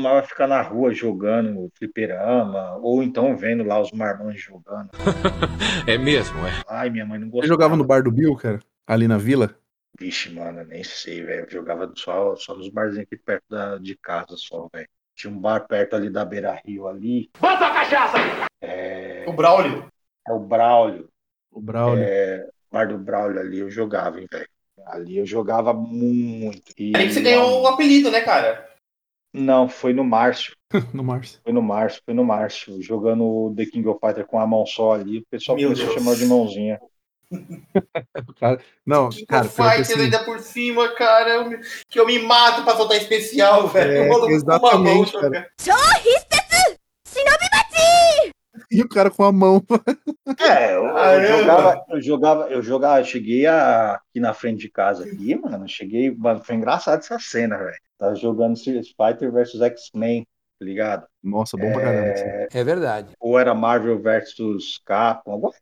costumava ficar na rua jogando fliperama, ou então vendo lá os marmanjos jogando. é mesmo, é? Ai, minha mãe não gostava. Você jogava no bar do Bill, cara? Ali na vila? Vixe, mano, nem sei, velho. Eu jogava só, só nos barzinhos aqui perto da, de casa, só, velho. Tinha um bar perto ali da Beira Rio ali. Bota a cachaça! É... O Braulio. É o Braulio. O Braulio. É... Bar do Braulio ali eu jogava, hein, velho. Ali eu jogava muito. E... Ali que você ganhou um apelido, né, cara? Não, foi no Márcio. no Márcio. Foi no Márcio, foi no Márcio. Jogando The King of Fighter com a mão só ali, o pessoal Meu começou Deus. a chamar de mãozinha. Cara, não, King cara, of Fighter assim, ainda por cima, cara. eu me- que eu me mato pra soltar especial, velho. É, com uma exatamente, mão cara. jogando. E o cara com a mão. É, eu, eu Caramba. jogava, eu jogava, eu jogava, eu cheguei a- aqui na frente de casa aqui, mano, cheguei, mano, foi engraçado essa cena, velho. Tava jogando Street Fighter versus X-Men, tá ligado? Nossa, bom pra caramba. assim. É verdade. Ou era Marvel versus Capcom, agora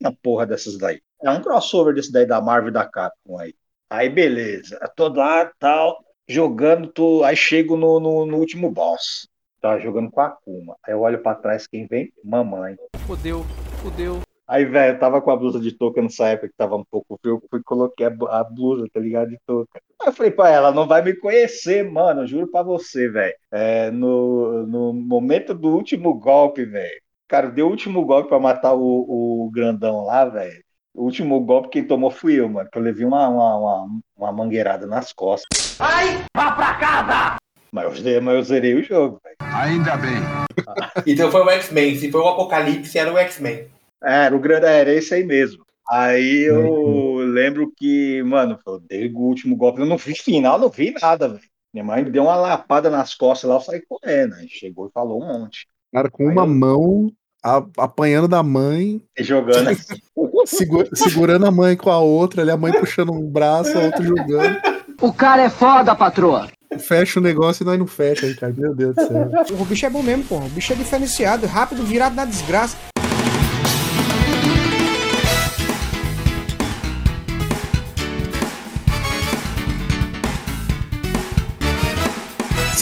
na porra dessas daí. É um crossover desse daí da Marvel e da Capcom aí. Aí beleza, tô lá, tal, jogando, tô, aí chego no, no, no último boss. Tava jogando com a Akuma. Aí eu olho pra trás, quem vem? Mamãe. Fudeu, fudeu. Aí, velho, eu tava com a blusa de touca nessa época que tava um pouco frio, eu fui e coloquei a, blusa, tá ligado, de touca. Aí eu falei pra ela, não vai me conhecer, mano, eu juro pra você, velho. É, no, no momento do último golpe, velho, cara, deu o último golpe pra matar o, o grandão lá, velho. O último golpe quem tomou fui eu, mano, que eu levei uma, uma, uma, uma mangueirada nas costas. Ai, vá pra casa! Mas eu, zerei- mas eu zerei o jogo, velho. Ainda bem. Então foi o X-Men. Se foi o Apocalipse, era o X-Men. É, Era o grande, era esse aí mesmo. Aí eu lembro que, mano, eu dei o último golpe, eu não vi final, não vi nada, velho. Minha mãe me deu uma lapada nas costas lá, eu saí correndo. Aí chegou e falou um monte. Cara, com Aí uma eu- mão, a- apanhando da mãe, E jogando. segu- segurando a mãe com a outra, ali, a mãe puxando um braço, a outra jogando. O cara é foda, patroa. Fecha o negócio e nós não fecha, Ricardo. Meu Deus do céu. O bicho é bom mesmo, porra. O bicho é diferenciado, rápido, virado na desgraça.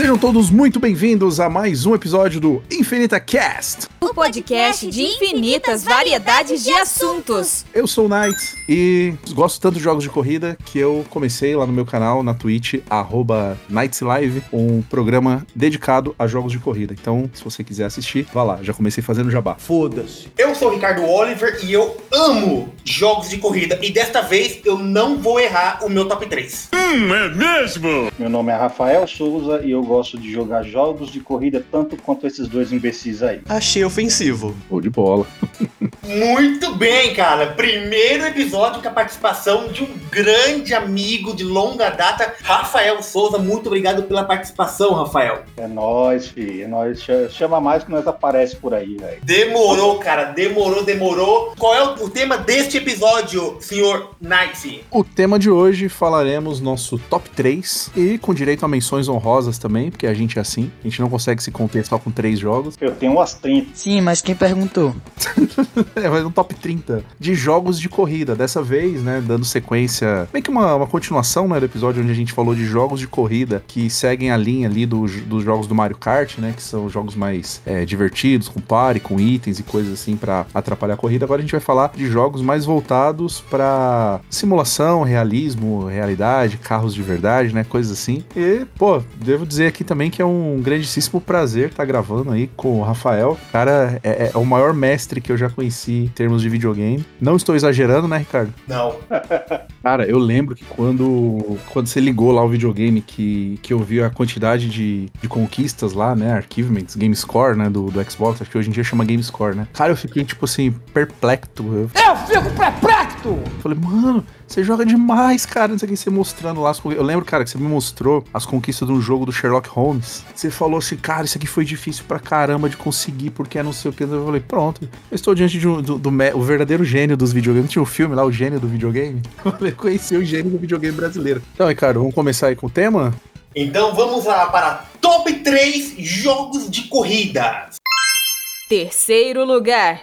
Sejam todos muito bem-vindos a mais um episódio do Infinita Cast. O podcast de infinitas variedades de assuntos. Eu sou o Knight e gosto tanto de jogos de corrida que eu comecei lá no meu canal, na Twitch, arroba KnightsLive, um programa dedicado a jogos de corrida. Então, se você quiser assistir, vá lá. Já comecei fazendo jabá. Foda-se. Eu sou o Ricardo Oliver e eu amo jogos de corrida. E desta vez eu não vou errar o meu top 3. Meu nome é Rafael Souza e eu gosto de jogar jogos de corrida tanto quanto esses dois imbecis aí. Achei ofensivo. Ou de bola. Muito bem, cara. Primeiro episódio com a participação de um grande amigo de longa data, Rafael Souza. Muito obrigado pela participação, Rafael. É nóis, filho. É nóis. Ch- Chama mais que nós aparece por aí, velho. Demorou, cara. Demorou, demorou. Qual é o o tema deste episódio, senhor Knight? O tema de hoje falaremos nosso top 3 e com direito a menções honrosas também, porque a gente é assim. A gente não consegue se conter só com três jogos. Eu tenho umas 30. Sim, mas quem perguntou? É, vai um top 30 de jogos de corrida. Dessa vez, né, dando sequência, meio que uma, uma continuação, né, do episódio onde a gente falou de jogos de corrida que seguem a linha ali do- dos jogos do Mario Kart, né, que são jogos mais é, divertidos, com pare, com itens e coisas assim pra atrapalhar a corrida. Agora a gente vai falar de jogos mais voltados pra simulação, realismo, realidade, carros de verdade, né, coisas assim. E, pô, devo dizer aqui também que é um grandíssimo prazer estar gravando aí com o Rafael. O cara é, é o maior mestre que eu já conheci em termos de videogame. Não estou exagerando, né, Ricardo? Não. Cara, eu lembro que quando, quando você ligou lá o videogame, que, que eu vi a quantidade de, de conquistas lá, né? Achievements, Game Score, né? Do, do Xbox, acho que hoje em dia chama Game Score, né? Cara, eu fiquei, tipo assim, perplexo. Eu Eu fico perplexo! falei, mano, você joga demais, cara. Não sei o que você mostrando lá as. Eu lembro, cara, que você me mostrou as conquistas de um jogo do Sherlock Holmes. Você falou assim, cara, isso aqui foi difícil pra caramba de conseguir, porque é não sei o que. Eu falei, pronto, eu estou diante de um, do, do me- o verdadeiro gênio dos videogames. Tinha um filme lá, o gênio do videogame. Eu falei, conheci o gênio do videogame brasileiro. Então, Ricardo, vamos começar aí com o tema? Então vamos lá para top 3 jogos de corrida. Terceiro lugar.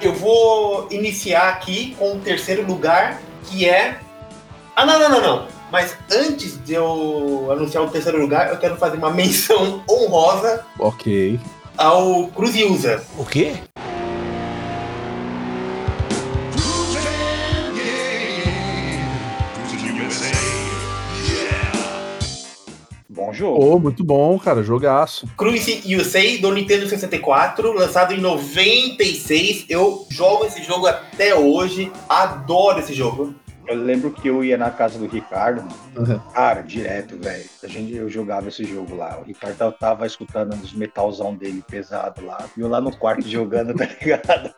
Eu vou iniciar aqui com o terceiro lugar, que é. Ah, não, não, não, não. Mas antes de eu anunciar o terceiro lugar, eu quero fazer uma menção honrosa Ok. ao Cruise User. O quê? Jogo. Pô, muito bom, cara. Jogaço. Cruise USA do Nintendo 64, lançado em 96. Eu jogo esse jogo até hoje, adoro esse jogo. Eu lembro que eu ia na casa do Ricardo, mano. Uhum. cara, direto, velho. A gente eu jogava esse jogo lá. O Ricardo tava- tava escutando os metalzão dele pesado lá. E eu lá no quarto jogando, tá ligado?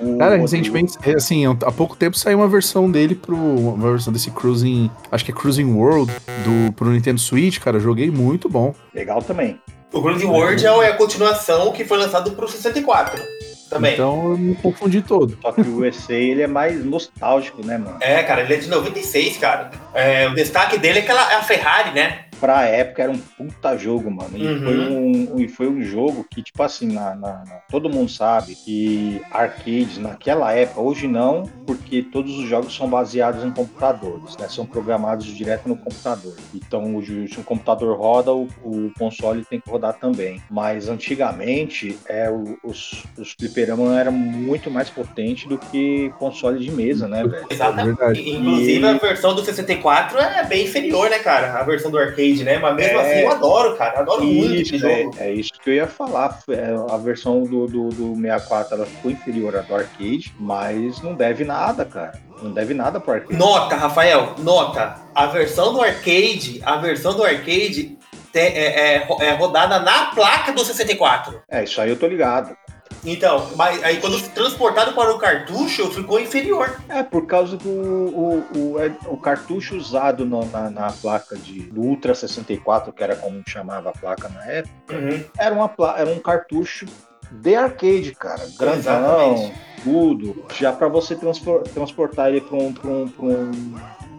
O Cara, outro- recentemente, é, assim, há pouco tempo saiu uma versão dele pro. Uma versão desse Cruising. Acho que é Cruising World do, pro Nintendo Switch, cara. Joguei muito bom. Legal também. O Cruise World é a continuação que foi lançado pro 64 também. Então eu me confundi todo. Só que o USA ele é mais nostálgico, né, mano? É, cara, ele é de 96, cara. É, o destaque dele é aquela é a Ferrari, né? Pra época era um puta jogo, mano. E, Uhum. foi, um, e foi um jogo que, tipo assim, na, na- na- todo mundo sabe que arcades naquela época, hoje não, porque todos os jogos são baseados em computadores, né? São programados direto no computador. Então, se o computador roda, o, o console tem que rodar também. Mas antigamente, é, o- os, os fliperamas eram muito mais potentes do que console de mesa, né, velho? Exatamente. verdade. Inclusive, E- a versão do 64 é bem inferior, né, cara? A versão do arcade, né? Mas mesmo É. assim, eu adoro, cara. Adoro muito esse Isso, é, jogo. é isso que eu ia falar. É, A versão do, do, do 64 ela ficou inferior à do arcade, mas não deve nada, cara. Não deve nada pro arcade. Nota, Rafael, nota. A versão do arcade, a versão do arcade é, é é rodada na placa do 64. É, isso aí eu tô ligado. Então, mas aí quando transportado para o cartucho, ficou inferior. É, por causa do o, o, é, o cartucho usado no- na, na placa de, do Ultra 64, que era como chamava a placa na época, Uhum. era, uma, era um cartucho de arcade, cara. Grandão, tudo. Já para você transportar ele para um, pra um, pra um,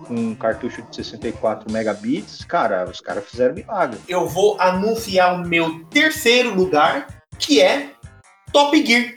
um cartucho de 64 megabits, cara, os caras fizeram milagre. Eu vou anunciar o meu terceiro lugar, que é Top Gear.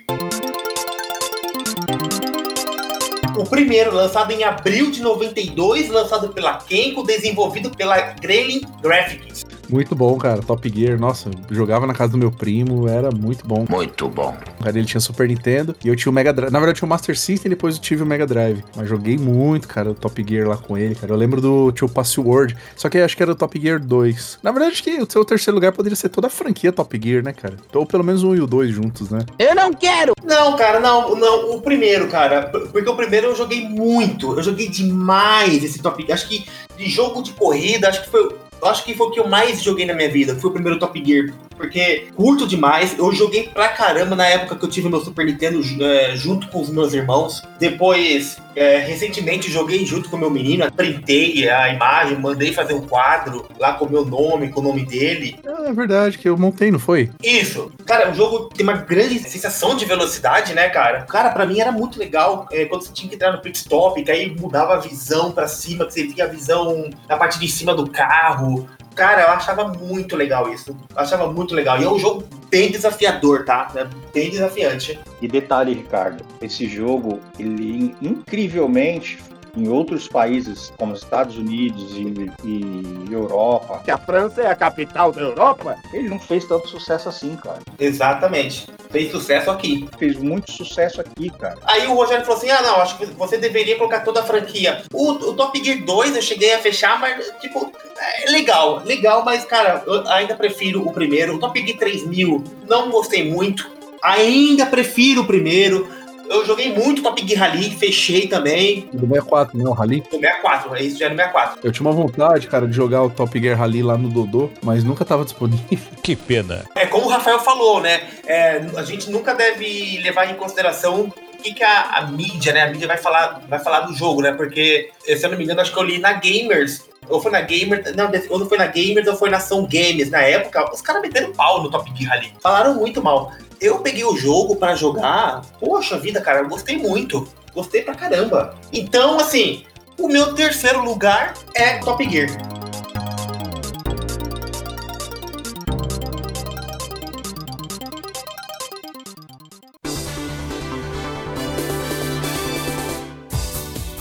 O primeiro, lançado em abril de 92, lançado pela Kenko, desenvolvido pela Gremlin Graphics. Muito bom, cara. Top Gear. Nossa, eu jogava na casa do meu primo. Era muito bom. Muito bom. Cara, ele tinha Super Nintendo e eu tinha o Mega Drive. Na verdade, eu tinha o Master System e depois eu tive o Mega Drive. Mas joguei muito, cara, o Top Gear lá com ele, cara. Eu lembro do Tio Password. Só que acho que era o Top Gear 2. Na verdade, acho que o seu terceiro lugar poderia ser toda a franquia Top Gear, né, cara? Ou pelo menos um e o dois juntos, né? Eu não quero! Não, cara, não, não, o primeiro, cara, porque o primeiro eu joguei muito, eu joguei demais esse Top Gear. Acho que de jogo de corrida, acho que foi, eu acho que foi o que eu mais joguei na minha vida, foi o primeiro Top Gear, porque curto demais, eu joguei pra caramba na época que eu tive meu Super Nintendo eh, junto com os meus irmãos. Depois, eh, recentemente, joguei junto com o meu menino, printei a imagem, mandei fazer um quadro lá com o meu nome, com o nome dele. É verdade, que eu montei, não foi? Isso. Cara, o jogo tem uma grande sensação de velocidade, né, cara? Cara, pra mim era muito legal é, quando você tinha que entrar no pit stop, que aí mudava a visão pra cima, que você via a visão na parte de cima do carro. Cara, eu achava muito legal isso. Eu achava muito legal. E é um jogo bem desafiador, tá? É bem desafiante. E detalhe, Ricardo, esse jogo, ele incrivelmente em outros países como Estados Unidos e, e Europa, Que a França é a capital da Europa? ele não fez tanto sucesso assim, cara. Exatamente. Fez sucesso aqui. Fez muito sucesso aqui, cara. Aí o Rogério falou assim: ah, não, acho que você deveria colocar toda a franquia. O, o Top Gear 2 eu cheguei a fechar, mas, tipo, é legal, legal, mas, cara, eu ainda prefiro o primeiro. O Top Gear 3000, não gostei muito. Ainda prefiro o primeiro. Eu joguei muito Top Gear Rally, fechei também. Do 64, não, Rally. No 64, isso já é no 64. Eu tinha uma vontade, cara, de jogar o Top Gear Rally lá no Dodô, mas nunca tava disponível. Que pena. É como o Rafael falou, né? É, a gente nunca deve levar em consideração o que, que a, a mídia, né? A mídia vai falar, vai falar do jogo, né? Porque, se eu não me engano, acho que eu li na Gamers. Ou foi na Gamers, não, ou não foi na Gamers ou foi na Ação Games. Na época, os caras meteram pau no Top Gear ali. Falaram muito mal. Eu peguei o jogo pra jogar. Poxa vida, cara, eu gostei muito. Gostei pra caramba. Então, assim, o meu terceiro lugar é Top Gear.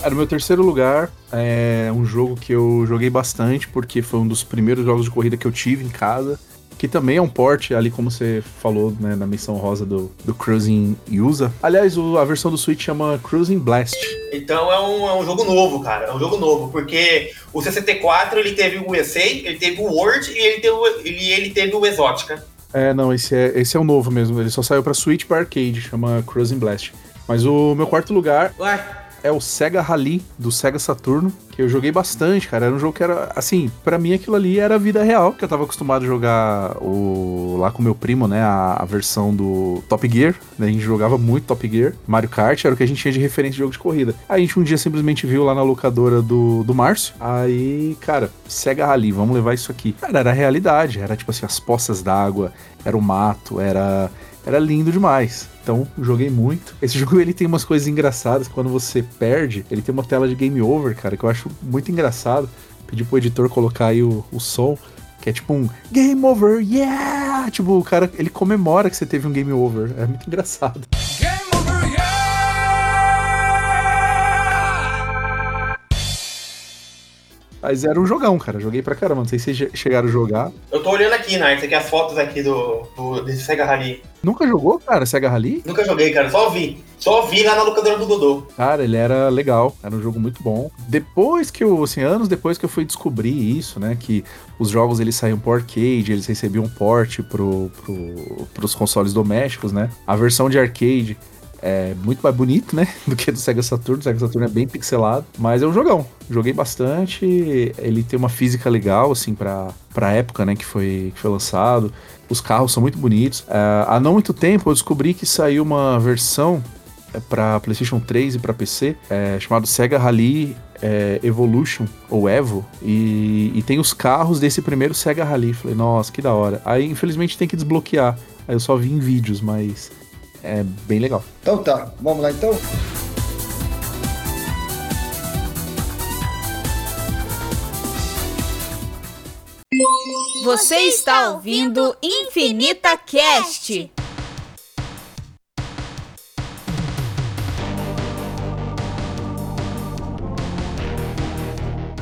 Era o meu terceiro lugar. É um jogo que eu joguei bastante, porque foi um dos primeiros jogos de corrida que eu tive em casa. Que também é um port, ali como você falou né, na missão rosa do, do Cruising Usa. Aliás, o- a versão do Switch chama Cruising Blast. Então é um, é um jogo novo, cara. É um jogo novo, porque o 64 ele teve o USA, ele teve o World e ele teve, o- ele, ele teve o Exótica. É, não, esse é, esse é o novo mesmo. Ele só saiu pra Switch e pra arcade, chama Cruising Blast. Mas o meu quarto lugar é o Sega Rally do Sega Saturno, que eu joguei bastante, cara. Era um jogo que era, assim, pra mim aquilo ali era a vida real, que eu tava acostumado a jogar o lá com meu primo, né, a, a versão do Top Gear, né, a gente jogava muito Top Gear. Mario Kart era o que a gente tinha de referência de jogo de corrida. Aí a gente um dia simplesmente viu lá na locadora do, do Márcio, aí, cara, Sega Rally, vamos levar isso aqui. Cara, era a realidade, era tipo assim, as poças d'água, era o mato, era era lindo demais. Então, joguei muito. Esse jogo ele tem umas coisas engraçadas. Quando você perde, ele tem uma tela de game over, cara, que eu acho muito engraçado. Pedi pro editor colocar aí o, o som, que é tipo um game over, yeah! Tipo, o cara, ele comemora que você teve um game over. É muito engraçado. Mas era um jogão, cara. Joguei pra caramba. Não sei se vocês che- chegaram a jogar. Eu tô olhando aqui, né? Isso aqui as fotos aqui do, do desse Sega Rally. Nunca jogou, cara, Sega Rally? Nunca joguei, cara. Só vi. Só vi lá na locadora do Dodô. Cara, ele era legal, era um jogo muito bom. Depois que eu, assim, anos depois que eu fui descobrir isso, né, que os jogos eles saíam pro arcade, eles recebiam port pro, pro, pros consoles domésticos, né? A versão de arcade é muito mais bonito, né, do que do Sega Saturn. O Sega Saturn é bem pixelado, mas é um jogão. Joguei bastante, ele tem uma física legal, assim, pra, pra época, né, que foi, que foi lançado. Os carros são muito bonitos. É, há não muito tempo eu descobri que saiu uma versão é, para PlayStation 3 e para PC, é, chamado Sega Rally é, Evolution, ou Evo, e, e tem os carros desse primeiro Sega Rally. Falei, nossa, que da hora. Aí, infelizmente, tem que desbloquear. Aí eu só vi em vídeos, mas é bem legal. Então tá, vamos lá então? Você está ouvindo Infinita Cast.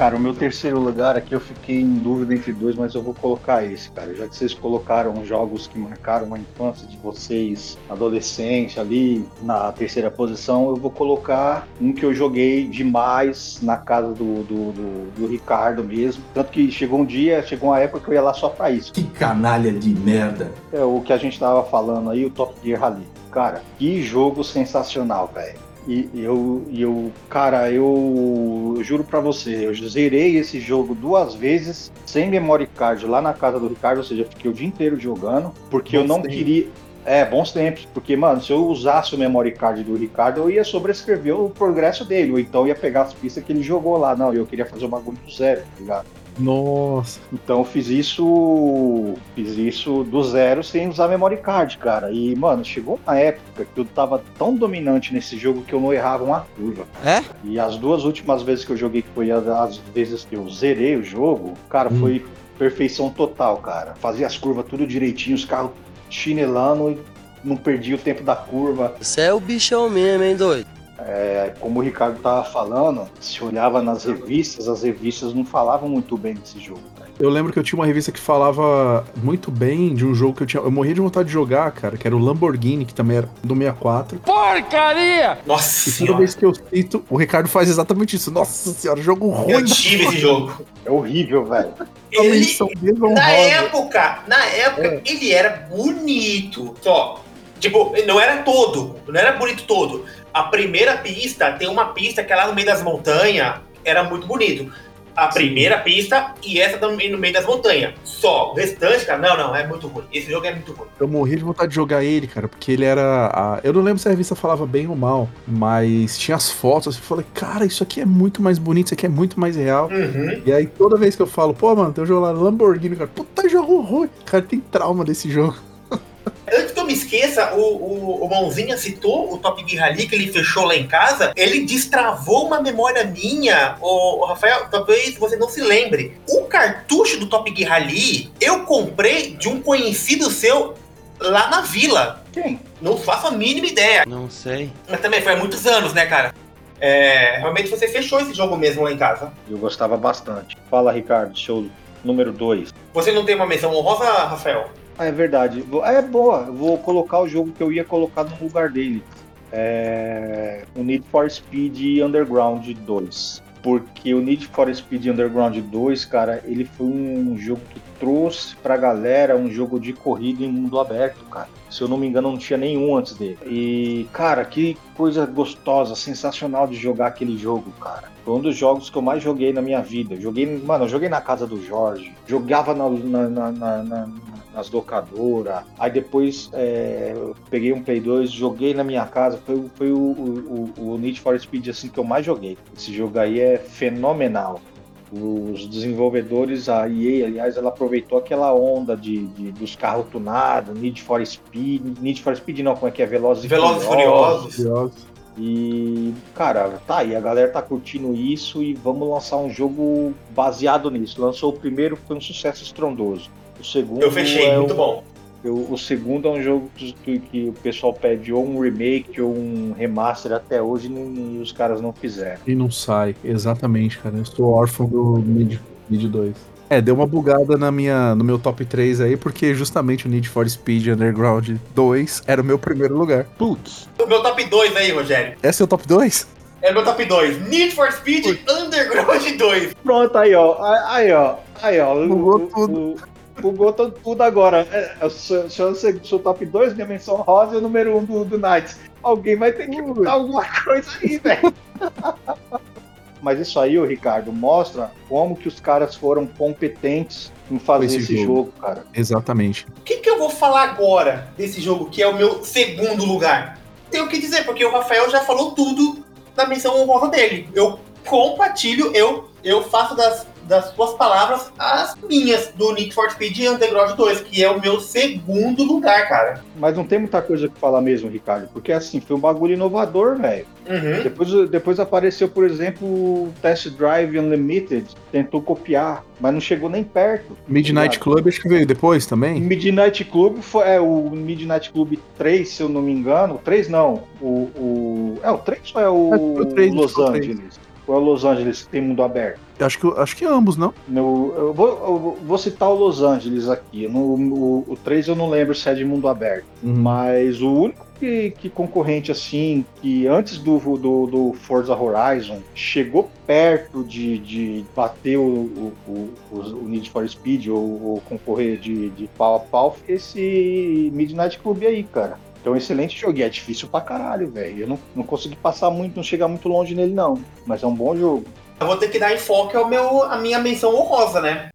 Cara, o meu terceiro lugar aqui eu fiquei em dúvida entre dois, mas eu vou colocar esse, cara. Já que vocês colocaram jogos que marcaram a infância de vocês, adolescência ali, na terceira posição, eu vou colocar um que eu joguei demais na casa do, do, do, do Ricardo mesmo. Tanto que chegou um dia, chegou uma época que eu ia lá só pra isso. Que canalha de merda. É o que a gente tava falando aí, o Top Gear Rally. Cara, que jogo sensacional, velho. E eu, e eu, cara, eu, eu juro pra você, eu zerei esse jogo duas vezes sem memory card lá na casa do Ricardo, ou seja, eu fiquei o dia inteiro jogando, porque eu Bons não tempos. queria. É, bons tempos, porque, mano, se eu usasse o memory card do Ricardo, eu ia sobrescrever o progresso dele, ou então ia pegar as pistas que ele jogou lá. Não, eu queria fazer o bagulho do zero, tá ligado? Nossa. Então eu fiz isso, fiz isso do zero sem usar memory card, cara. E, mano, chegou uma época que eu tava tão dominante nesse jogo que eu não errava uma curva. É? E as duas últimas vezes que eu joguei, que foi as, vezes que eu zerei o jogo, cara, foi perfeição total, cara. Fazia as curvas tudo direitinho, os carros chinelando e não perdia o tempo da curva. Você é o bichão mesmo, hein, doido? É, como o Ricardo tava falando, se olhava nas revistas, as revistas não falavam muito bem desse jogo. cara. Eu lembro que eu tinha uma revista que falava muito bem de um jogo que eu tinha. Eu morria de vontade de jogar, cara, que era o Lamborghini, que também era do 64. Porcaria! Nossa E toda senhora. vez que eu cito, o Ricardo faz exatamente isso. Nossa senhora, jogo ruim. Eu tive esse jogo. É horrível, velho. Ele, desonrosa. na época, na época, É. ele era bonito. Só. Tipo, não era todo. Não era bonito todo. A primeira pista, tem uma pista que é lá no meio das montanhas, era muito bonito. A primeira pista e essa também no meio das montanhas. Só. O restante, cara, não, não, é muito ruim. Esse jogo é muito ruim. Eu morri de vontade de jogar ele, cara, porque ele era. a- Eu não lembro se a revista falava bem ou mal, mas tinha as fotos. Eu falei, cara, isso aqui é muito mais bonito, isso aqui é muito mais real. Uhum. E aí toda vez que eu falo, pô, mano, tem um jogo lá Lamborghini, cara, puta jogo ruim. Cara, tem trauma desse jogo. Antes que eu me esqueça, o, o, o Mãozinha citou o Top Gear Rally que ele fechou lá em casa. Ele destravou uma memória minha. O, Rafael, talvez você não se lembre. O cartucho do Top Gear Rally eu comprei de um conhecido seu lá na vila. Quem? Não faço a mínima ideia. Não sei. Mas também foi há muitos anos, né, cara? É, realmente você fechou esse jogo mesmo lá em casa. Eu gostava bastante. Fala, Ricardo, seu número 2. Você não tem uma menção honrosa, Rafael? Ah, é verdade. É boa. Vou colocar o jogo que eu ia colocar no lugar dele. É... O Need for Speed Underground 2. Porque o Need for Speed Underground 2, cara, ele foi um jogo que trouxe pra galera um jogo de corrida em mundo aberto, cara. Se eu não me engano, não tinha nenhum antes dele. E, cara, que coisa gostosa, sensacional de jogar aquele jogo, cara. Foi um dos jogos que eu mais joguei na minha vida. Joguei, mano, eu joguei na casa do Jorge, jogava na, na, na, na nas locadoras. Aí depois é, eu peguei um Play 2, joguei na minha casa. Foi, foi o, o, o, Need for Speed assim que eu mais joguei. Esse jogo aí é fenomenal. Os desenvolvedores, a EA, aliás, ela aproveitou aquela onda de, de dos carros tunados, Need for Speed, Need for Speed não, como é que é? Velozes, Velozes e Furiosos. Furiosos. E, cara, tá aí, a galera tá curtindo isso e vamos lançar um jogo baseado nisso. Lançou o primeiro, foi um sucesso estrondoso. O segundo. Eu fechei, é muito bom. Eu, o segundo é um jogo que, que, o pessoal pede ou um remake ou um remaster até hoje e os caras não fizeram. E não sai, exatamente, cara. Eu sou órfão do Mid, Mid 2. É, deu uma bugada na minha, no meu top 3 aí, porque justamente o Need for Speed Underground 2 era o meu primeiro lugar. Putz. O meu top 2 aí, Rogério. Esse é o top 2? É o meu top 2. Need for Speed Putz. Underground 2. Pronto, aí, ó. Aí, ó. Aí, ó. Bugou o, tudo. O, bugou tudo agora. É, é o seu, seu, seu top 2, minha menção rosa e o número 1 um do, do Knights. Alguém vai ter que mudar alguma coisa aí, velho. Mas isso aí, o Ricardo, mostra como que os caras foram competentes em fazer esse, esse jogo. jogo. cara. Exatamente. O que, que eu vou falar agora desse jogo, que é o meu segundo lugar? Tenho que dizer, porque o Rafael já falou tudo na menção honrosa dele. Eu compartilho, eu, eu faço das das suas palavras as minhas do Need for Speed Underground 2, que é o meu segundo lugar, cara. Mas não tem muita coisa que falar mesmo, Ricardo, porque assim, foi um bagulho inovador, velho. Uhum. Depois, depois apareceu, por exemplo, o Test Drive Unlimited, tentou copiar, mas não chegou nem perto. Midnight tá Club acho que veio depois também? Midnight Club foi é, o Midnight Club 3, se eu não me engano. O 3 não, o, o. É, o 3 ou é o, é, o 3, Los Angeles? Ou é o Los Angeles que tem mundo aberto? Acho que, acho que ambos, não? No, eu, vou, eu vou citar o Los Angeles aqui. No, o, o 3 eu não lembro se é de mundo aberto. Uhum. Mas o único que, que, concorrente assim, que antes do, do, do, Forza Horizon chegou perto de, de bater o, o, o, Need for Speed ou, ou concorrer de, de pau a pau, esse Midnight Club aí, cara. Então, excelente jogo. E é difícil pra caralho, velho. Eu não, não consegui passar muito, não chegar muito longe nele, não. Mas é um bom jogo. Eu vou ter que dar enfoque ao meu, a minha menção honrosa, né?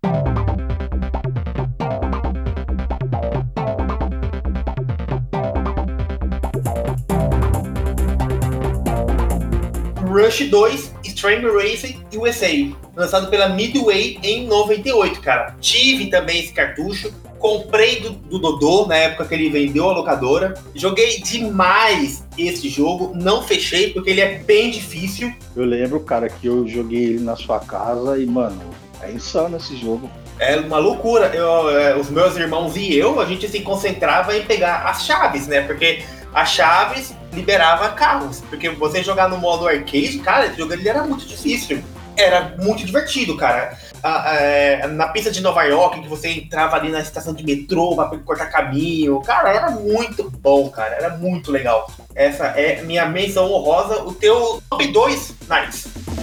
Rush 2 Racing USA, lançado pela Midway em 98, cara. Tive também esse cartucho, comprei do, do Dodô na época que ele vendeu a locadora. Joguei demais esse jogo, não fechei porque ele é bem difícil. Eu lembro, cara, que eu joguei ele na sua casa e, mano, é insano esse jogo. É uma loucura. Eu, é, os meus irmãos e eu, a gente se concentrava em pegar as chaves, né? Porque as chaves liberava carros. Porque você jogar no modo arcade, cara, esse jogo ele era muito difícil. Era muito divertido, cara é, na pista de Nova York, que você entrava ali na estação de metrô para cortar caminho. Cara, era muito bom, cara. Era muito legal. Essa é minha menção honrosa. O teu top 2, Nice.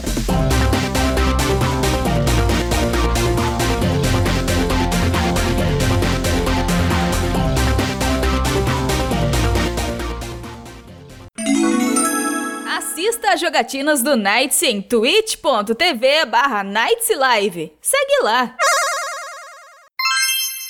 A jogatinas do Nights em twitch.tv barra Live. Segue lá!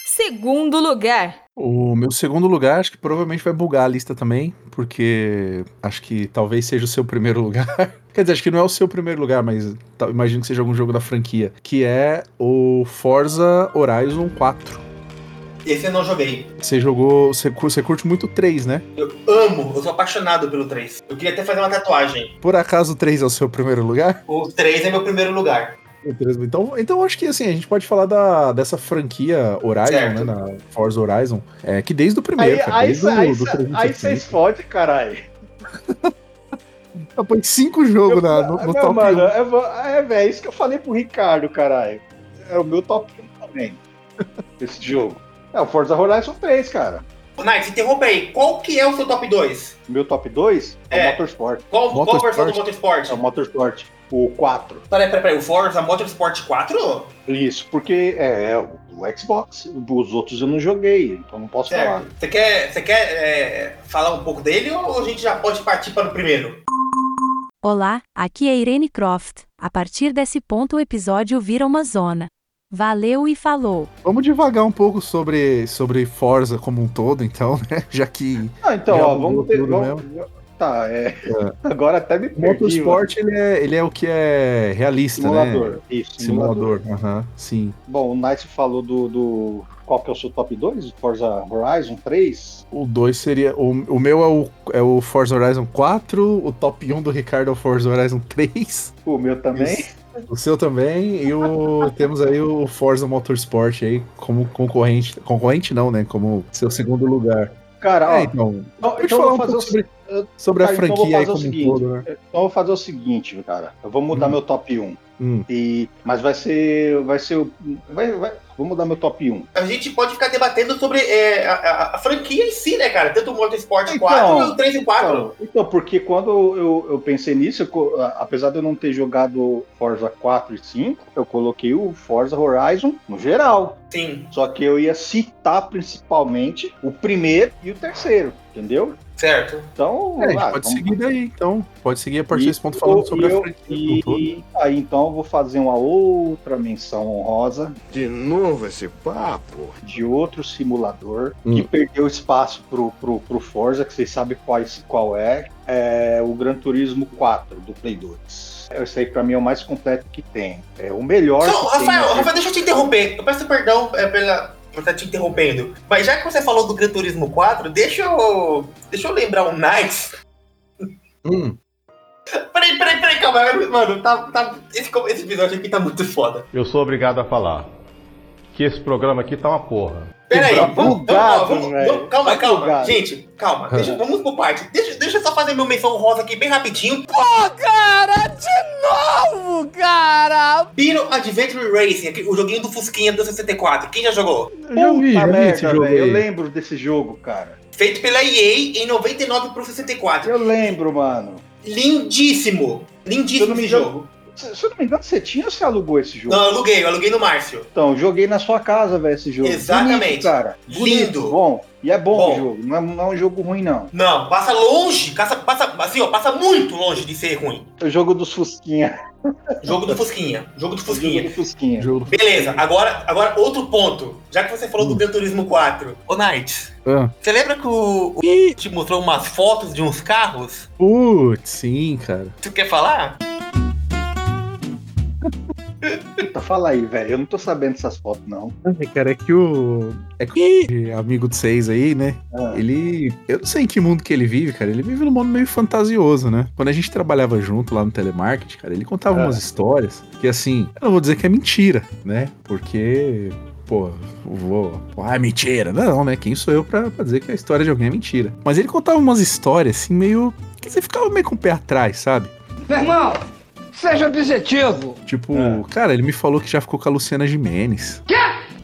Segundo lugar. O meu segundo lugar, acho que provavelmente vai bugar a lista também, porque acho que talvez seja o seu primeiro lugar. Quer dizer, acho que não é o seu primeiro lugar, mas imagino que seja algum jogo da franquia, que é o Forza Horizon 4. Esse eu não joguei. Você jogou. Você, você curte muito o 3, né? Eu amo, eu sou apaixonado pelo 3. Eu queria até fazer uma tatuagem. Por acaso o 3 é o seu primeiro lugar? O 3 é meu primeiro lugar. Então, então acho que assim, a gente pode falar da, dessa franquia Horizon, certo. né? Na Forza Horizon. É, que desde o primeiro. Aí, cara, desde aí, do, aí, do aí vocês fodem, caralho. Põe cinco jogos na, no, no Não, top mano, 1. é, vo- é, velho, isso que eu falei pro Ricardo, caralho. É o meu top 1 também. esse jogo. É o Forza Horizon 3, cara. Night, interrompa aí. Qual que é o seu top 2? O meu top 2 é, É. o Motorsport. Qual, qual Motorsport. versão do Motorsport? É o Motorsport. O 4. Peraí, peraí, peraí. O Forza Motorsport 4? Isso, porque é, é o Xbox. Os outros eu não joguei, então não posso falar. Certo. Você quer, você quer é, falar um pouco dele ou a gente já pode partir para o primeiro? Olá, aqui é Irene Croft. A partir desse ponto o episódio vira uma zona. Valeu e falou. Vamos devagar um pouco sobre, sobre Forza como um todo, então, né? Já que Ah, então, ó, vamos ter. tudo Vamos, tá, é. Agora até me o perdi. Motorsport ele é, ele é o que é realista, Simulador. né? Isso, simulador. Simulador, aham, sim. Bom, o Nice falou do, do. Qual que é o seu top 2? Forza Horizon 3? O 2 seria. O, o meu é o, é o Forza Horizon 4, o top 1 do Ricardo é o Forza Horizon 3, O meu também. O seu também, e o, temos aí o Forza Motorsport aí como concorrente. Concorrente não, né? Como seu segundo lugar. Cara. É, então. então, então falar eu um vou fazer pouco o sobre, sobre a tá, então franquia aí fazer o como um seguinte. todo, né? Então eu vou fazer o seguinte, cara. Eu vou mudar Hum. meu top 1. Hum. E, mas vai ser. Vai ser. o- Vai, vai, vou mudar meu top 1. A gente pode ficar debatendo sobre é, a, a- a franquia em si, né, cara? Tanto o Motorsport Então, 4 e o 3 e 4. Então, então, porque quando eu, eu pensei nisso, eu apesar de eu não ter jogado Forza 4 e 5, eu coloquei o Forza Horizon no geral. Sim, Só que eu ia citar principalmente o primeiro e o terceiro, entendeu? certo. Então, É, a gente vai, pode vamos- seguir daí, então. Pode seguir a partir E desse ponto falando eu- sobre e a franquia. E aí então eu vou fazer uma outra menção honrosa De novo esse papo. de outro simulador Hum. que perdeu espaço pro, pro, pro Forza, que vocês sabem qual, qual é, é o Gran Turismo 4 do Play 2. Esse aí pra mim é o mais completo que tem. É o melhor Só, que tem. Rafael, Rafael, deixa eu te interromper. Eu peço perdão é, pela, por estar te interrompendo. Mas já que você falou do Gran Turismo 4, deixa eu. Deixa eu lembrar o Knights. Hum, Peraí, peraí, peraí, calma. Mano, tá, tá, esse, esse episódio aqui tá muito foda. Eu sou obrigado a falar que esse programa aqui tá uma porra. Peraí, Tá vamos, vamos, vamos, calma, Tá calma. Gente, calma. Deixa, vamos por parte. Deixa, deixa eu só fazer meu menção rosa aqui bem rapidinho. Cara, de novo, cara! Piro Adventure Racing, aqui, o joguinho do Fusquinha do 64. Quem já jogou? eu vi, Puta já vi esse jogo Eu lembro desse jogo, cara. Feito pela EA em 99 pro 64. Eu lembro, mano. Lindíssimo. Lindíssimo esse engano- jogo. Se, eu não me engano, você tinha ou você alugou esse jogo? Não, eu aluguei, eu aluguei no Márcio. Então, joguei na sua casa, velho, esse jogo. Exatamente. Bonito, cara. Bonito, Lindo. bom. E é bom, Bom. o jogo. Não é, não é um jogo ruim, não. Não, passa longe, passa, passa, assim, ó, passa muito longe de ser ruim. É o jogo dos Fusquinha. Jogo do Fusquinha, jogo do O jogo Fusquinha. do Fusquinha. Jogo do- Beleza, agora, agora outro ponto. Já que você falou do Gran Turismo 4. Ô, Knight, Ah. você lembra que o, o te mostrou umas fotos de uns carros? Putz, sim, cara. Tu quer falar? Puta, fala aí, velho. Eu não tô sabendo dessas fotos, não. É, cara, é que o. É que o amigo de vocês aí, né? Ah. Ele. Eu não sei em que mundo que ele vive, cara. Ele vive num mundo meio fantasioso, né? Quando a gente trabalhava junto lá no telemarketing, cara, ele contava Ah. umas histórias que, assim, eu não vou dizer que é mentira, né? Porque. Pô, eu vou. Ah, é mentira. Não, né? Quem sou eu pra, pra dizer que a história de alguém é mentira? Mas ele contava umas histórias, assim, meio. que você ficava meio com o pé atrás, sabe? Meu irmão, seja objetivo. Tipo, É. cara, ele me falou que já ficou com a Luciana Gimenez. Quê?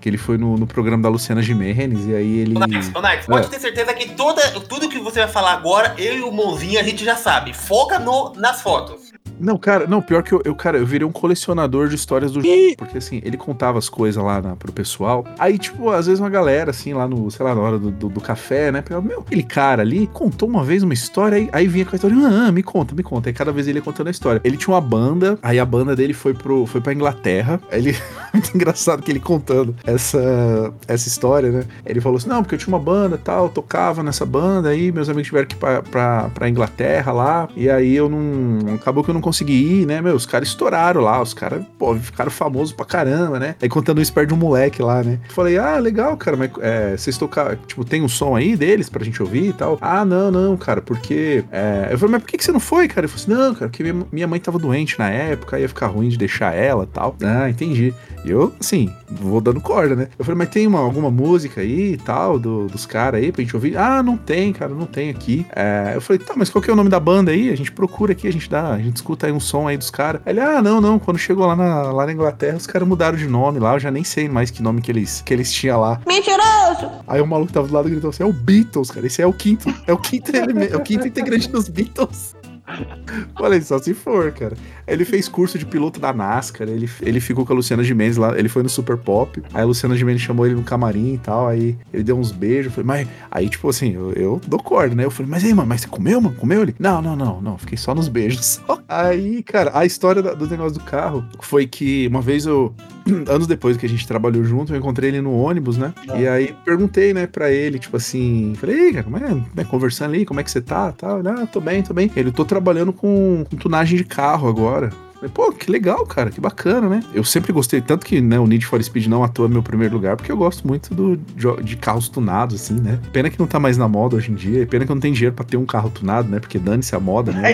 Que ele foi no, no programa da Luciana Gimenez e aí ele. Knight, pode ter certeza que toda, tudo que você vai falar agora, eu e o Mãozinho, a gente já sabe. Foca no, nas fotos. Não, cara, não, pior que eu, eu, cara, eu virei um colecionador de histórias do jogo. Porque assim, ele contava as coisas lá na, pro pessoal. Aí, tipo, às vezes uma galera, assim, lá no, sei lá, na hora do, do, do café, né? Pegava, meu, aquele cara ali contou uma vez uma história, aí, aí vinha com a história, ah, me conta, me conta. Aí cada vez ele ia contando a história. Ele tinha uma banda, aí a banda dele foi, pro, foi pra Inglaterra. Aí ele. Muito engraçado que ele contando essa, essa história, né? Ele falou assim: não, porque eu tinha uma banda e tal, tocava nessa banda, aí meus amigos tiveram que ir pra, pra, pra Inglaterra lá, e aí eu não. Acabou que eu não consegui ir, né? Meu, os caras estouraram lá, os caras, pô, ficaram famosos pra caramba, né? Aí contando isso perto de um moleque lá, né? Falei, ah, legal, cara, mas é, vocês tocaram, tipo, tem um som aí deles pra gente ouvir e tal? Ah, não, não, cara, porque. É... Eu falei, mas por que, que você não foi, cara? Ele falou assim, não, cara, porque minha, mãe tava doente na época, ia ficar ruim de deixar ela e tal. Ah, entendi. E eu, assim, vou dando corda, né? Eu falei, mas tem uma, alguma música aí e tal, do, dos caras aí pra gente ouvir? Ah, não tem, cara, não tem aqui. É, eu falei, tá, mas qual que é o nome da banda aí? A gente procura aqui, a gente dá, a gente escuta aí um som aí dos caras. Ele, ah, não, não, quando chegou lá na, lá na Inglaterra, os caras mudaram de nome lá, eu já nem sei mais que nome que eles, que eles tinham lá. Mentiroso! Aí o maluco tava do lado e gritou assim, é o Beatles, cara, esse é o quinto, é o quinto, é o quinto integrante dos Beatles. Falei, só se for, cara. Ele fez curso de piloto da NASCAR, ele, ele ficou com a Luciana Gimenez lá, ele foi no Super Pop, aí a Luciana Gimenez chamou ele no camarim e tal, aí ele deu uns beijos, falei, mas, aí tipo assim, eu, eu dou corda, né? Eu falei, mas aí, mano, mas você comeu, mano? Comeu ele? Não, não, não, não, fiquei só nos beijos. Aí, cara, a história do negócio do carro foi que uma vez eu, anos depois que a gente trabalhou junto, eu encontrei ele no ônibus, né? Ah. E aí perguntei, né, pra ele, tipo assim, falei, cara, como é, né, conversando ali, como é que você tá? Tal, ah, tô bem, tô bem. Ele, tô trabalhando com, com tunagem de carro agora. Falei, pô, que legal, cara, que bacana, né? Eu sempre gostei, tanto que né, o Need for Speed não atua no meu primeiro lugar, porque eu gosto muito do, de, de carros tunados, assim, né? Pena que não tá mais na moda hoje em dia, pena que eu não tenho dinheiro pra ter um carro tunado, né? Porque dane-se a moda, né?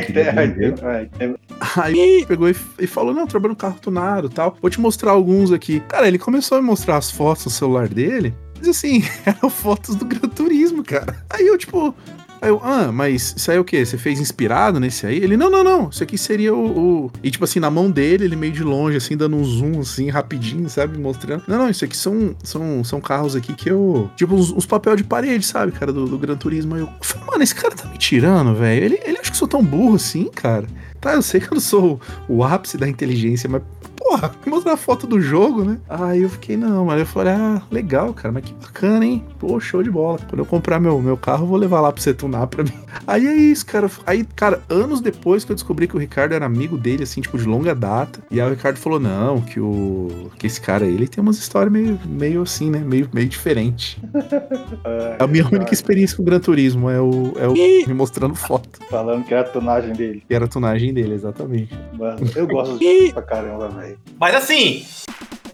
Aí pegou e, e falou: não, trabalho no carro tunado tal. Vou te mostrar alguns aqui. Cara, ele começou a me mostrar as fotos no celular dele. Mas assim, eram fotos do Gran Turismo, cara. Aí eu, tipo, Aí eu, ah, mas isso aí é o quê? Você fez inspirado nesse aí? Ele, não, não, não. Isso aqui seria o, o, E tipo assim, na mão dele, ele meio de longe, assim, dando um zoom, assim, rapidinho, sabe? Mostrando. Não, não, isso aqui são, são, são carros aqui que eu. Tipo, uns, uns papel de parede, sabe, cara, do, do Gran Turismo. Aí eu falei, mano, esse cara tá me tirando, velho. Ele, ele acha que eu sou tão burro assim, cara. Tá, eu sei que eu não sou o ápice da inteligência, mas porra, mostrar a foto do jogo, né? Aí eu fiquei, não, mas eu falei, ah, legal, cara, mas que bacana, hein? Pô, show de bola. Quando eu comprar meu, meu carro, eu vou levar lá pra você tunar pra mim. Aí é isso, cara. Aí, cara, anos depois que eu descobri que o Ricardo era amigo dele, assim, tipo, de longa data. E aí o Ricardo falou, não, que o. que esse cara aí, ele tem umas histórias meio, meio assim, né? Meio, meio diferente. é a minha única experiência com o Gran Turismo, é o, é o me mostrando foto. Falando que era a tunagem dele. Que era a tunagem dele, exatamente. Mano, eu gosto disso pra caramba, velho. Mas assim,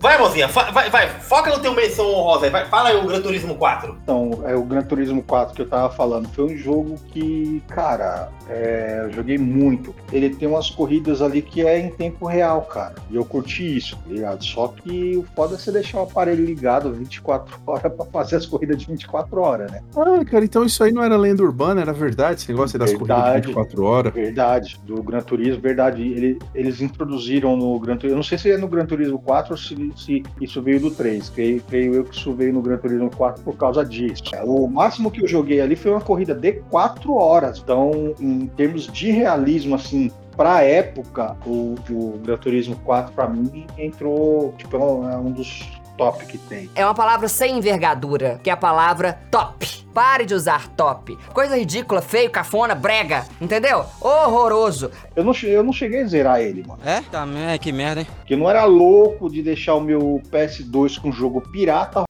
Vai, mozinha, vai, vai, foca no teu menção honrosa aí, vai, fala aí o Gran Turismo 4. Então, é o Gran Turismo 4 que eu tava falando, foi um jogo que, cara, é, eu joguei muito. Ele tem umas corridas ali que é em tempo real, cara. E eu curti isso, tá ligado? Só que o foda é você deixar o aparelho ligado 24 horas pra fazer as corridas de 24 horas, né? Ah, cara, então isso aí não era lenda urbana, era verdade, esse negócio das corridas de 24 horas. Verdade, do Gran Turismo, verdade. Ele, eles introduziram no Gran Turismo, eu não sei se é no Gran Turismo 4 ou se se isso veio do 3. Creio, creio eu que isso veio no Gran Turismo 4 por causa disso. O máximo que eu joguei ali foi uma corrida de 4 horas. Então, em termos de realismo, assim, pra época, o, o Gran Turismo 4, pra mim, entrou, tipo, é um dos top que tem. É uma palavra sem envergadura, que é a palavra top. Pare de usar top. Coisa ridícula, feio, cafona, brega. Entendeu? Horroroso. Eu não, eu não cheguei a zerar ele, mano. É? Tá, é, que merda, hein? Porque eu não era louco de deixar o meu PS2 com jogo pirata.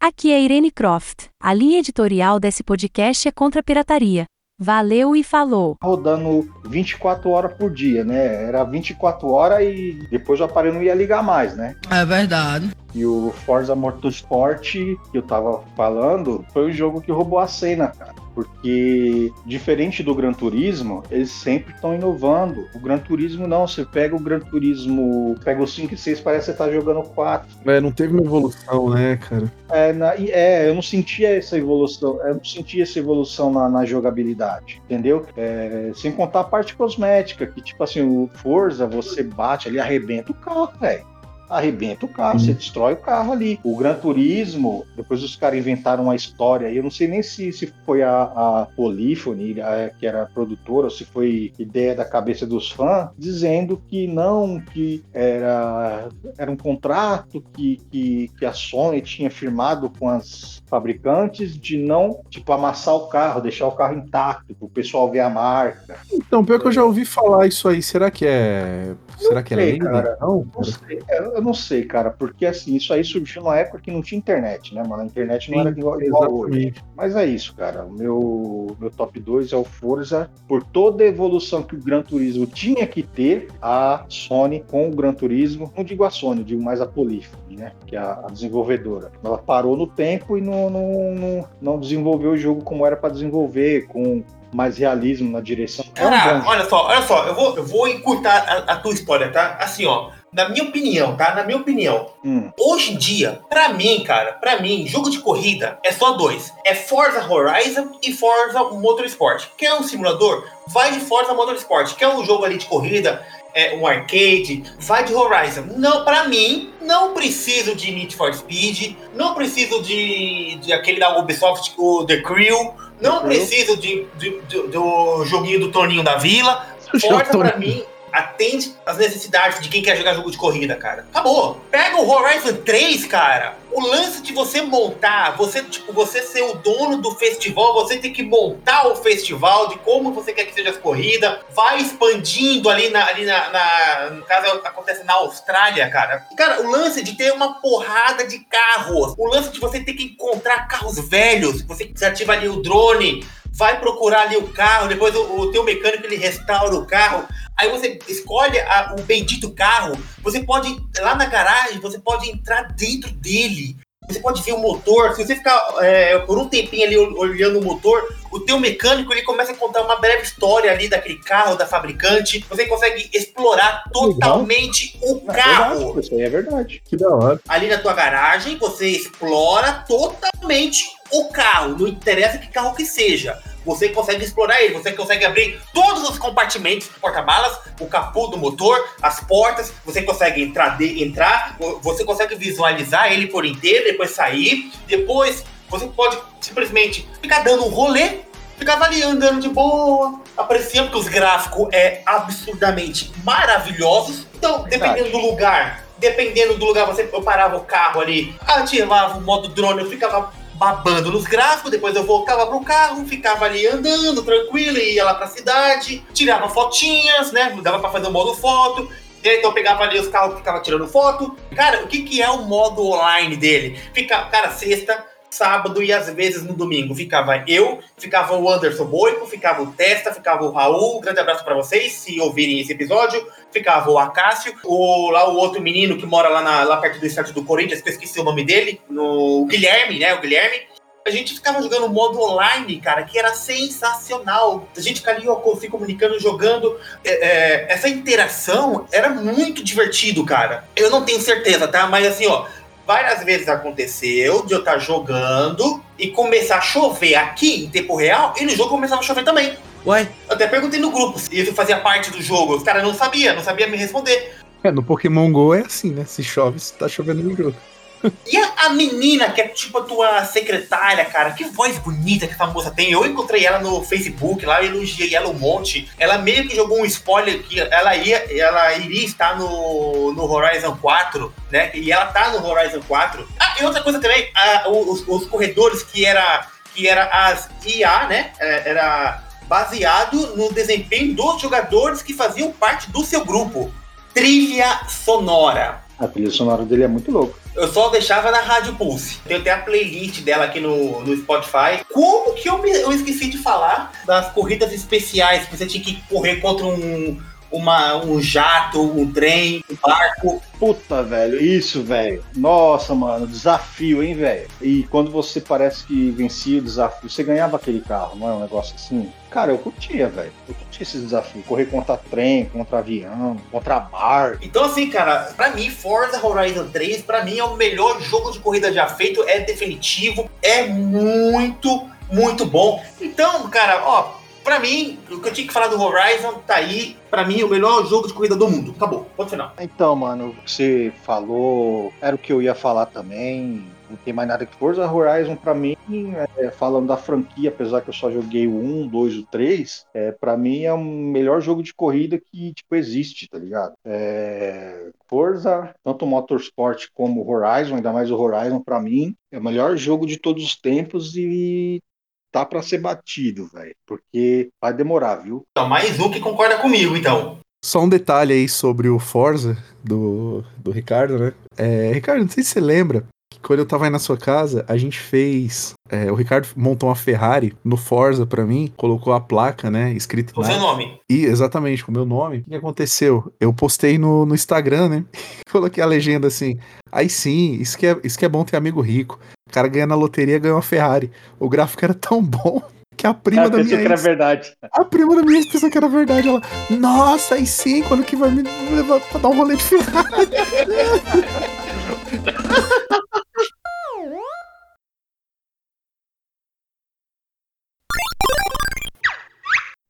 Aqui é Irene Croft. A linha editorial desse podcast é contra a pirataria. Valeu e falou. Rodando 24 horas por dia, né? Era 24 horas e depois o aparelho não ia ligar mais, né? É verdade. E o Forza Motorsport que eu tava falando foi o jogo que roubou a cena, cara porque diferente do Gran Turismo, eles sempre estão inovando. O Gran Turismo não, você pega o Gran Turismo, pega o 5 e 6, parece que você tá jogando 4. É, não teve uma evolução, né, cara? É, na, é eu não sentia essa evolução, eu não sentia essa evolução na, na jogabilidade, entendeu? É, sem contar a parte cosmética, que tipo assim, o Forza, você bate ali, arrebenta o carro, velho arrebenta o carro, você destrói o carro ali. O Gran Turismo, depois os caras inventaram uma história, eu não sei nem se, se foi a, a Polyphony, a, que era a produtora, ou se foi ideia da cabeça dos fãs, dizendo que não, que era, era um contrato que, que, que a Sony tinha firmado com as fabricantes de não, tipo, amassar o carro, deixar o carro intacto, para o pessoal ver a marca. Então, pior que eu já ouvi falar isso aí, será que é. Será que é sei, é lenda? Não, não sei. Eu não sei, cara, porque assim, isso aí surgiu numa época que não tinha internet, né, mano? A internet não Sim, era igual, igual hoje. Mas é isso, cara. O meu, meu top 2 é o Forza, por toda a evolução que o Gran Turismo tinha que ter, a Sony com o Gran Turismo, não digo a Sony, digo mais a Polyphony, né? Que é a, a desenvolvedora. Ela parou no tempo e não, não, não, não desenvolveu o jogo como era para desenvolver, com mais realismo na direção. É um Cara, olha só, olha só, eu vou, eu vou encurtar a, a tua história, tá? Assim, ó, na minha opinião, tá? Na minha opinião, Hum. hoje em dia, pra mim, cara, pra mim, jogo de corrida é só dois. É Forza Horizon e Forza Motorsport. Quer um simulador? Vai de Forza Motorsport. Quer um jogo ali de corrida? É, um arcade, vai de Horizon. Não, pra mim, não preciso de Need for Speed, não preciso de, de aquele da Ubisoft, o The Crew, não Crew. preciso de, de- de- do joguinho do Toninho da Vila. Forza, pra mim, atende às necessidades de quem quer jogar jogo de corrida, cara. Acabou. Pega o Horizon 3, cara. O lance de você montar, você, tipo, você ser o dono do festival, você ter que montar o festival, de como você quer que seja as corridas, vai expandindo ali na. Ali na, na- no caso, acontece na Austrália, cara. Cara, o lance de ter uma porrada de carros, o lance de você ter que encontrar carros velhos, você, você ativa ali o drone, vai procurar ali o carro, depois o, o teu mecânico ele restaura o carro. Aí você escolhe a- o bendito carro, você pode, lá na garagem, você pode entrar dentro dele. Você pode ver o motor, se você ficar é, por um tempinho ali ol- olhando o motor, o teu mecânico ele começa a contar uma breve história ali daquele carro, da fabricante. Você consegue explorar totalmente o É carro verdade, isso aí é verdade. Que da hora. ali na tua garagem, você explora totalmente o carro, não interessa que carro que seja. Você consegue explorar ele, você consegue abrir todos os compartimentos do porta-malas, o capô do motor, as portas, você consegue entrar, de- entrar, você consegue visualizar ele por inteiro, depois sair, depois você pode simplesmente ficar dando um rolê, ficava ali andando de boa, apreciando que os gráficos é absurdamente maravilhosos. Então, dependendo do lugar, dependendo do lugar, você eu parava o carro ali, ativava o modo drone, eu ficava babando nos gráficos, depois eu voltava pro carro, ficava ali andando tranquilo, ia lá pra cidade, tirava fotinhas, né? Dava pra fazer o modo foto. Então eu pegava ali os carros que ficava tirando foto. Cara, o que, que é o modo online dele? Fica, cara, sexta, sábado e às vezes no domingo. Ficava eu, ficava o Anderson Boico, ficava o Testa, ficava o Raul. Um grande abraço pra vocês, se ouvirem esse episódio. Ficava o Acácio, o, lá o outro menino que mora lá, na- lá perto do estádio do Corinthians, que eu esqueci o nome dele, no o Guilherme, né? O Guilherme. A gente ficava jogando modo online, cara, que era sensacional. A gente ali ó, se comunicando, jogando. É, é, essa interação era muito divertido, cara. Eu não tenho certeza, tá? Mas assim, ó, várias vezes aconteceu de eu estar jogando e começar a chover aqui em tempo real e no jogo começava a chover também. Uai, Eu até perguntei no grupo se isso fazia parte do jogo. Os caras não sabia, não sabia me responder. É, no Pokémon GO é assim, né? Se chove, se tá chovendo no jogo. E a, a menina, que é tipo a tua secretária, cara, que voz bonita que essa moça tem. Eu encontrei ela no Facebook lá, eu elogiei ela um monte. Ela meio que jogou um spoiler que ela ia, ela iria estar no, no Horizon 4, né? E ela tá no Horizon 4. Ah, e outra coisa também, a- os, os corredores que era, que era as IA, né? É, Era baseado no desempenho dos jogadores que faziam parte do seu grupo. Trilha sonora. A trilha sonora dele é muito louca. Eu só deixava na Rádio Pulse. Tem até a playlist dela aqui no, no Spotify. Como que eu, me- eu esqueci de falar das corridas especiais? Que você tinha que correr contra um, uma, um jato, um trem, um barco. Puta, velho, isso, velho. Nossa, mano, desafio, hein, velho. E quando você parece que vencia o desafio, você ganhava aquele carro, não é um negócio assim? Cara, eu curtia, velho. Eu curtia esse desafio. Correr contra trem, contra avião, contra bar. Então, assim, cara, pra mim, Forza Horizon 3, pra mim, é o melhor jogo de corrida já feito. É definitivo, é muito, muito bom. Então, cara, ó, pra mim, o que eu tinha que falar do Horizon tá aí. Pra mim, o melhor jogo de corrida do mundo. Acabou, ponto final. Então, mano, você falou era o que eu ia falar também. Não tem mais nada que Forza Horizon pra mim, é, falando da franquia, apesar que eu só joguei o 1, 2 e o 3, é, para mim é o melhor jogo de corrida que tipo existe, tá ligado? É, Forza, tanto Motorsport como Horizon, ainda mais o Horizon pra mim, é o melhor jogo de todos os tempos e tá pra ser batido, velho, porque vai demorar, viu? Então, mais um que concorda comigo, então. Só um detalhe aí sobre o Forza do, do Ricardo, né? É, Ricardo, não sei se você lembra quando eu tava aí na sua casa, a gente fez. é, o Ricardo montou uma Ferrari no Forza pra mim, colocou a placa, né? Escrito O seu nome. E, exatamente, com o meu nome. O que aconteceu? Eu postei no, no Instagram, né? Coloquei a legenda assim. Aí sim, isso que, é, isso que é bom ter amigo rico. O cara ganha na loteria, ganha uma Ferrari. O gráfico era tão bom que a prima da minha que era ex- verdade. a prima da minha ex pensou que era verdade. Ela, nossa, aí sim, quando que vai me levar pra dar um rolê de Ferrari?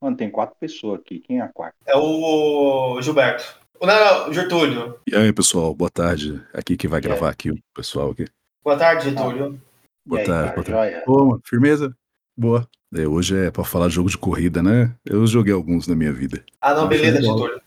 Mano, tem quatro pessoas aqui. Quem é a quarta? É o Gilberto. Não, não, Gertúlio. E aí, pessoal, boa tarde. Aqui quem vai gravar aqui, o pessoal aqui. Boa tarde, Getúlio. Boa E aí, tarde, boa tarde. mano, firmeza? Boa. É, hoje é pra falar de jogo de corrida, né? Eu joguei alguns na minha vida. Ah, não, Ah, beleza. Getúlio.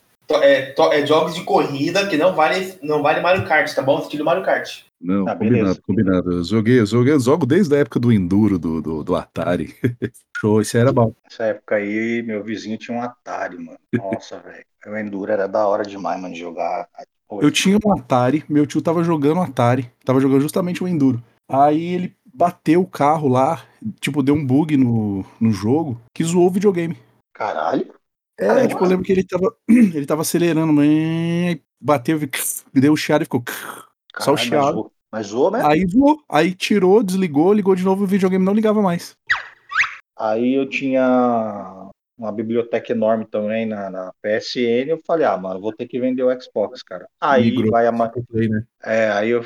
É, é jogos de corrida que não vale, não vale Mario Kart, tá bom? Estilo Mario Kart. Não, Tá, combinado, beleza. combinado. Eu joguei, eu joguei, eu jogo desde a época do Enduro, do, do, do Atari. Show, esse era bom. Nessa época aí, meu vizinho tinha um Atari, mano. Nossa, velho. O Enduro era da hora demais, mano, de jogar. Pô, Eu tinha um Atari, meu tio tava jogando Atari, tava jogando justamente o Enduro. Aí ele bateu o carro lá, tipo, deu um bug no, no jogo, que zoou o videogame. Caralho. É, Caramba. tipo, eu lembro que ele tava, ele tava acelerando, mas bateu, deu o chiado e ficou só o chiado. zoou- Mas zoou, né? Aí voou, aí tirou, desligou, ligou de novo e o videogame não ligava mais. Aí eu tinha uma biblioteca enorme também na, na PSN. Eu falei, ah, mano, vou ter que vender o Xbox, cara. Aí Migrou vai a, Play, né? é, aí eu,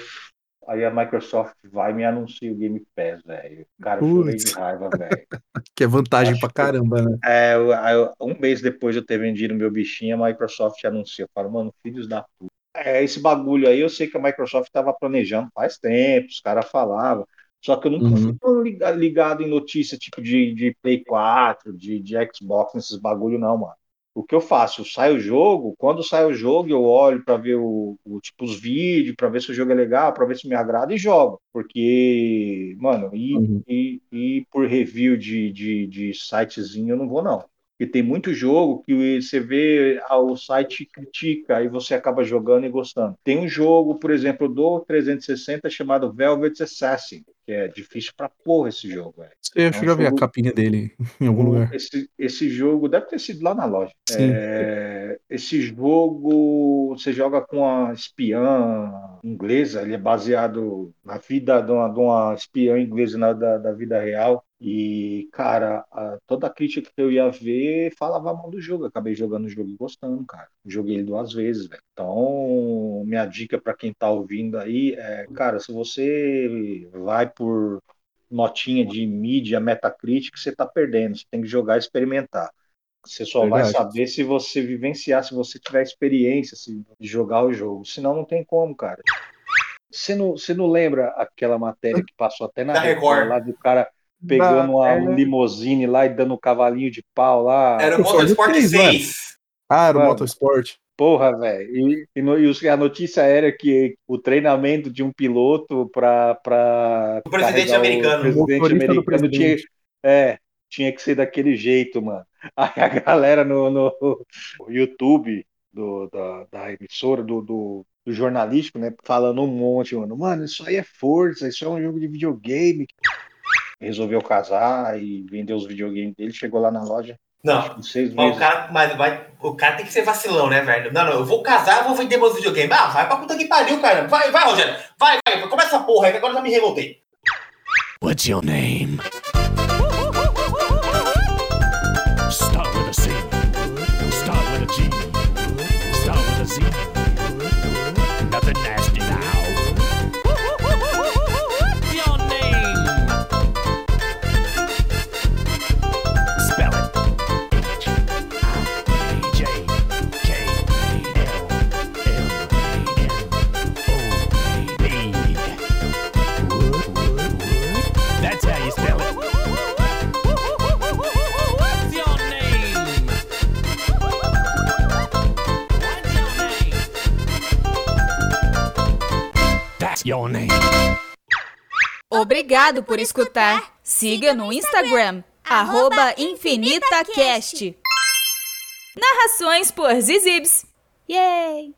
aí a Microsoft vai e me anuncia o Game Pass, velho. Cara, eu chorei de raiva, velho. Que é vantagem Acho pra que- caramba, né? É, eu- um mês depois de eu ter vendido meu bichinho, a Microsoft anuncia. Eu falo, mano, filhos da puta. É, esse bagulho aí eu sei que a Microsoft estava planejando faz tempo, os caras falavam. Só que eu nunca Uhum. fui ligado em notícia tipo de, de Play 4, de, de Xbox, nesses bagulho, não, mano. O que eu faço? Sai o jogo, quando sai o jogo, eu olho para ver o, o- tipo, os vídeos, para ver se o jogo é legal, para ver se me agrada e jogo. Porque, mano, e, Uhum. e, e por review de, de, de sitezinho eu não vou, não. Porque tem muito jogo que você vê, ah, o site critica e você acaba jogando e gostando. Tem um jogo, por exemplo, do 360 chamado Velvet Assassin, que é difícil pra porra esse jogo, velho. Eu acho É que um já vi a capinha dele em algum lugar. Esse, esse jogo deve ter sido lá na loja. É, esse jogo você joga com a espiã inglesa, ele é baseado na vida de uma, de uma espiã inglesa na- da, da vida real. E, cara, a- toda a crítica que eu ia ver falava mal do jogo. Eu acabei jogando o jogo e gostando, cara. Joguei ele duas vezes, velho. Então, minha dica pra quem tá ouvindo aí é, cara, se você vai por notinha de mídia, Metacritic, você tá perdendo. Você tem que jogar e experimentar. Você só vai Verdade. saber se você vivenciar, se você tiver experiência se, de jogar o jogo. Senão não tem como, cara. Você não, você não lembra aquela matéria que passou até na Da Record. lá do cara pegando uma é. limousine lá e dando um cavalinho de pau lá? Era o Motorsport fez, 6. Ah, era o Mano. Motorsport. Porra, velho. E, e e os- a notícia era que o treinamento de um piloto para O presidente americano. O presidente americano tinha, presidente. é, tinha que ser daquele jeito, mano. Aí a galera no, no YouTube do, da, da emissora, do, do, do jornalístico, né? Falando um monte, mano. Mano, isso aí é força, isso é um jogo de videogame. Resolveu casar e vender os videogames dele. Chegou lá na loja Não. seis Mas meses. o cara, mas vai, o cara tem que ser vacilão, né, velho? Não, não, eu vou casar, vou vender meus videogames. Ah, vai pra puta que pariu, cara. Vai, vai, Rogério. Vai, vai, começa essa porra aí, que agora eu já me revoltei. What's your name? Start with a C. That's your name. Obrigado por escutar. Siga no Instagram, arroba InfinitaCast. Narrações por Zizibs. Yay!